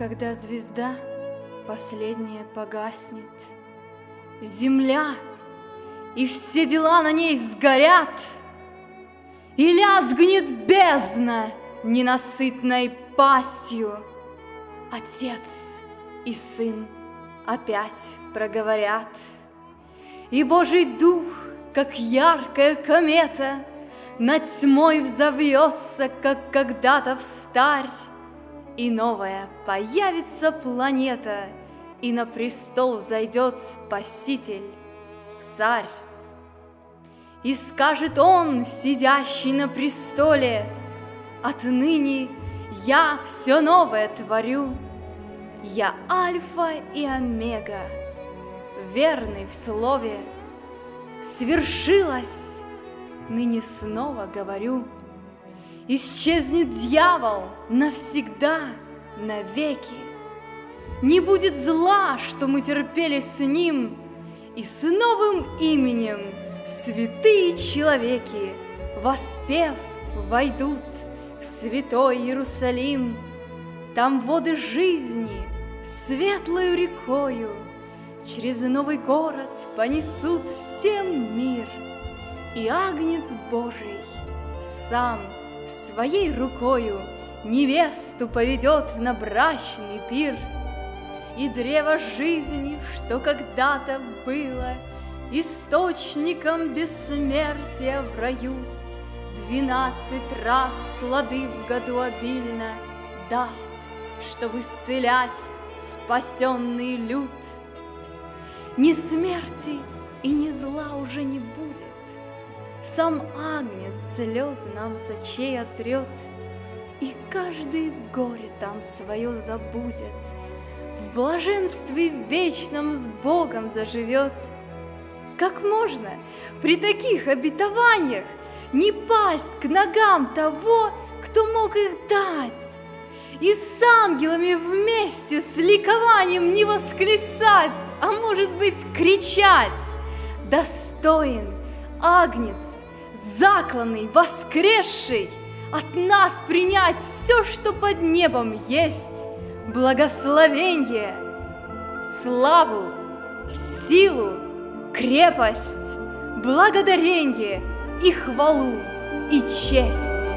Когда звезда последняя погаснет, Земля и все дела на ней сгорят, И лязгнет бездна ненасытной пастью, Отец и сын опять проговорят, И Божий Дух, как яркая комета, Над тьмой взовьется, как когда-то в старь, И новая появится планета, И на престол взойдет Спаситель, Царь. И скажет он, сидящий на престоле, Отныне я все новое творю, Я альфа и омега, верный в слове, Свершилось, ныне снова говорю, Исчезнет дьявол навсегда, навеки. Не будет зла, что мы терпели с ним, И с новым именем святые человеки, Воспев, войдут в святой Иерусалим. Там воды жизни светлою рекою Через новый город понесут всем мир. И Агнец Божий сам своей рукою Невесту поведет на брачный пир. И древо жизни, что когда-то было Источником бессмертия в раю, Двенадцать раз плоды в году обильно Даст, чтобы исцелять спасенный люд. Ни смерти и ни зла уже не будет, Сам Агнец слезы нам с очей отрет, И каждый горе там свое забудет, В блаженстве вечном с Богом заживет. Как можно при таких обетованиях не пасть к ногам того, кто мог их дать, и с ангелами вместе с ликованием не восклицать, а может быть кричать. Достоин, агнец, закланный, воскресший, от нас принять все, что под небом есть, благословение, славу, силу, крепость, благодарение – и хвалу, и честь.